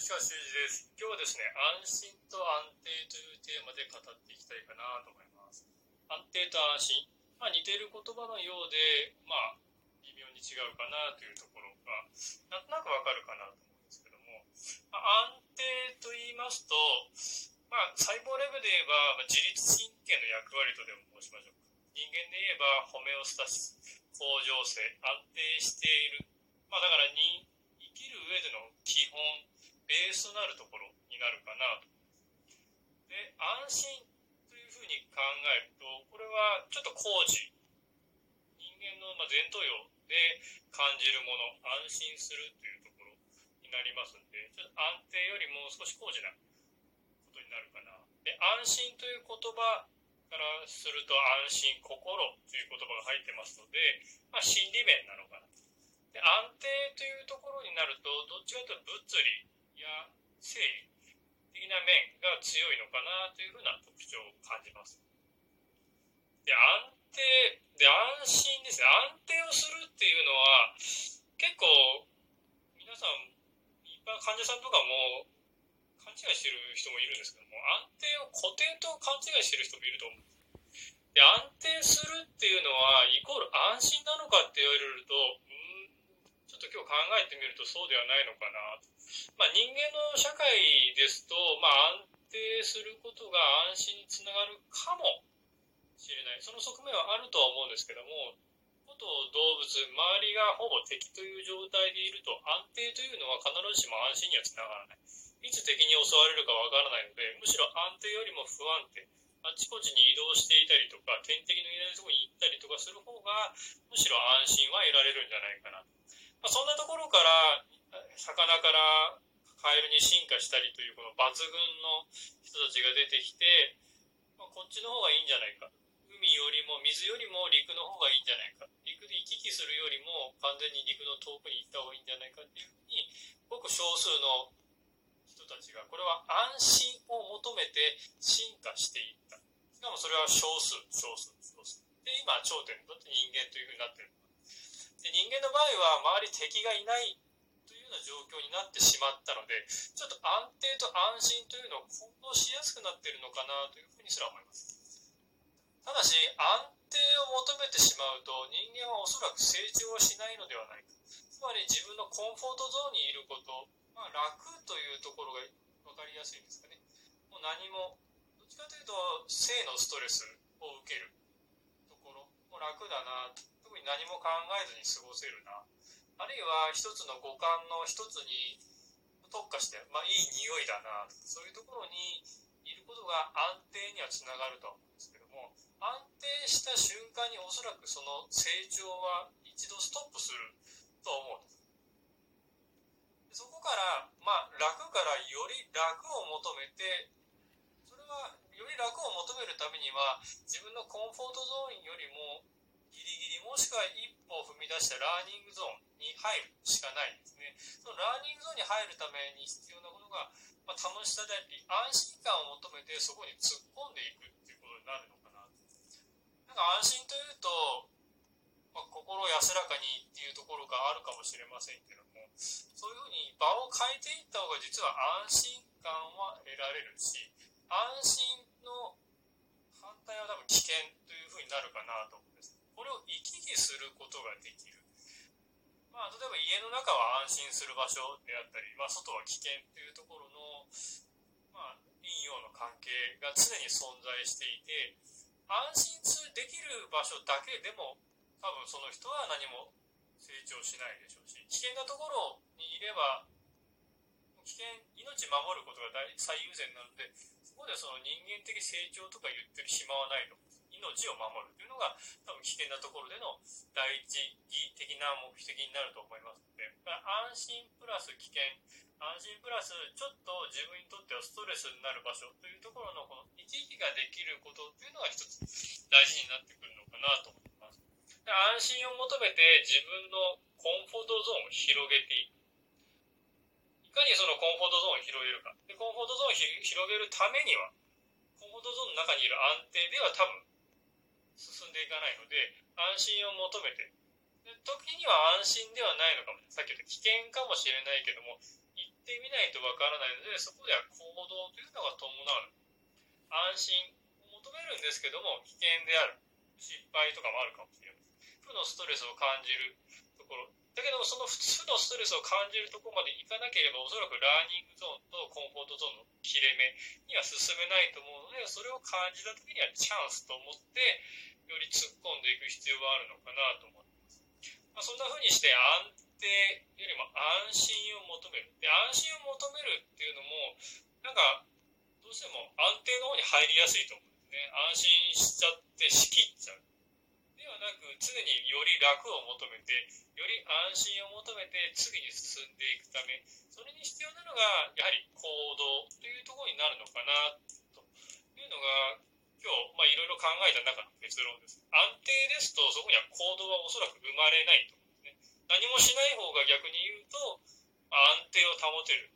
しかしです。今日はですね、安心と安定というテーマで語っていきたいかなと思います。安定と安心。まあ似ている言葉のようで、まあ微妙に違うかなというところが、なんとなくわかるかなと思うんですけども、まあ、安定と言いますと、まあ細胞レベルで言えば、まあ、自律神経の役割とでも申しましょうか。人間で言えばホメオスタシス、向上性、安定している。まあだからに生きる上での基本、ベースとなるところになるかなと。で、安心というふうに考えると、これはちょっと工事、人間の前頭葉で感じるもの、安心するというところになりますんで、ちょっと安定よりも少し工事なことになるかな。で、安心という言葉からすると安心、心という言葉が入ってますので、まあ、心理面なのかな。で安定というところになると、どっちかというと物理、や生理的な面が強いのかなというふうな特徴を感じます。で安定で安心ですね安定をするっていうのは結構皆さん一般患者さんとかも勘違いしてる人もいるんですけども安定を固定と勘違いしてる人もいると思うんですで安定するっていうのはイコール安心なのかって言われるとうんちょっと今日考えてみるとそうではないのかな。まあ、人間の社会ですと、まあ、安定することが安心につながるかもしれない。その側面はあるとは思うんですけどもこと動物周りがほぼ敵という状態でいると安定というのは必ずしも安心にはつながらない。いつ敵に襲われるかわからないのでむしろ安定よりも不安定。あちこちに移動していたりとか天敵のいないところに行ったりとかする方がむしろ安心は得られるんじゃないかな、まあ、そんなところから魚からカエルに進化したりというこの抜群の人たちが出てきて、まあ、こっちの方がいいんじゃないか。海よりも水よりも陸の方がいいんじゃないか。陸で行き来するよりも完全に陸の遠くに行った方がいいんじゃないかっていうふうにごく少数の人たちがこれは安心を求めて進化していった。しかもそれは少数少数。少数で今頂点だって人間というふうになってる。で人間の場合は周り敵がいないというような状況になってしまったので、ちょっと安定と安心というのを混同しやすくなっているのかなというふうにすら思います。ただし、安定を求めてしまうと、人間はおそらく成長はしないのではないか。つまり自分のコンフォートゾーンにいること、まあ、楽というところが分かりやすいんですかね。もう何も、どっちかというと、性のストレスを受けるところ、も楽だなと、特に何も考えずに過ごせるな。あるいは一つの五感の一つに特化して、まあ、いい匂いだなそういうところにいることが安定にはつながるとは思うんですけども安定した瞬間におそらくその成長は一度ストップすると思うそこから、まあ、楽からより楽を求めてそれはより楽を求めるためには自分の comfort zone よりもギリギリもしくは一歩踏み出した learning zone に入るしかないですね。その learning zone に入るために必要なことが、まあ、楽しさであり、安心感を求めてそこに突っ込んでいくっていうことになるのかな。なんか安心というと、まあ、心安らかにっていうところがあるかもしれませんけども、そういうふうに場を変えていった方が実は安心感は得られるし、安心の反対は多分危険というふうになるかなと。れを行き来することができる。まあ、例えば家の中は安心する場所であったり、まあ、外は危険というところの、まあ、陰陽の関係が常に存在していて安心できる場所だけでも多分その人は何も成長しないでしょうし危険なところにいれば危険命守ることが最優先なのでそこでその人間的成長とか言ってる暇はないと命を守るというのが多分危険なところでの第一義的な目的になると思いますので安心プラス危険安心プラスちょっと自分にとってはストレスになる場所というところのこの行き来ができることっていうのが一つ大事になってくるのかなと思います。安心を求めて自分のコンフォートゾーンを広げていくいかにそのコンフォートゾーンを広げるか。でコンフォートゾーンを広げるためにはコンフォートゾーンの中にいる安定では多分進んでいかないので安心を求めて。で時には安心ではないのかも。さっき言った危険かもしれないけども行ってみないとわからないのでそこでは行動というのが伴う。安心を求めるんですけども危険である。失敗とかもあるかもしれない負のストレスを感じるところ。だけどその負のストレスを感じるところまでいかなければおそらくラーニングゾーンとコンフォートゾーンの切れ目には進めないと思うのでそれを感じた時にはチャンスと思ってより突っ込んでいく必要があるのかなと思います、まあ、そんな風にして安定よりも安心を求める。で安心を求めるっていうのもなんかどうしても安定の方に入りやすいと思うんですね。安心しちゃって仕切っちゃう。なく常により楽を求めてより安心を求めて次に進んでいくためそれに必要なのがやはり行動というところになるのかなというのが今日、まあ、いろいろ考えた中の結論です。安定ですとそこには行動はおそらく生まれないと思うんですね。何もしない方が逆に言うと安定を保てる。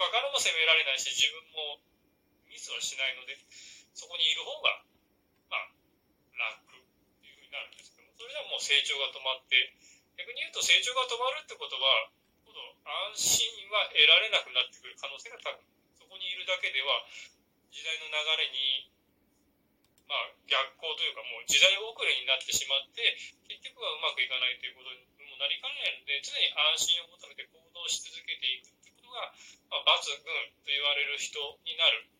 他からも責められないし自分もミスはしないのでそこにいる方がまあ楽。になるんですけどもそれではもう成長が止まって逆に言うと成長が止まるってことは今度安心は得られなくなってくる可能性が高くそこにいるだけでは時代の流れにまあ、逆行というかもう時代遅れになってしまって結局はうまくいかないということにもなりかねないので、常に安心を求めて行動し続けていくということが、まあ、抜群と言われる人になる。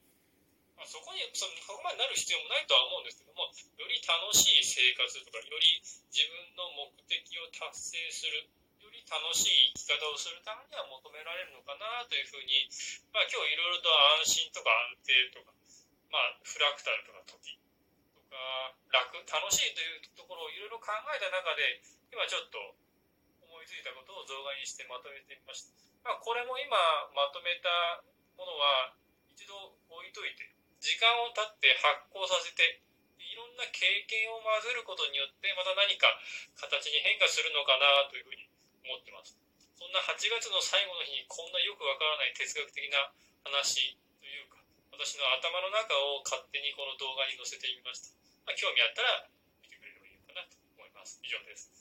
まあ、そこにその、そこまでなる必要もないとは思うんですけども、より楽しい生活とか、より自分の目的を達成する、より楽しい生き方をするためには求められるのかなというふうに、まあ、今日いろいろと安心とか安定とか、まあ、フラクタルとか時とか、楽、楽しいというところをいろいろ考えた中で、今ちょっと思いついたことを動画にしてまとめてみました。まあ、これも今まとめたものは一度置いといて、時間を経って発酵させて、いろんな経験を混ぜることによって、また何か形に変化するのかなというふうに思ってます。そんな8月の最後の日にこんなよくわからない哲学的な話というか、私の頭の中を勝手にこの動画に載せてみました。まあ、興味あったら見てくれればいいかなと思います。以上です。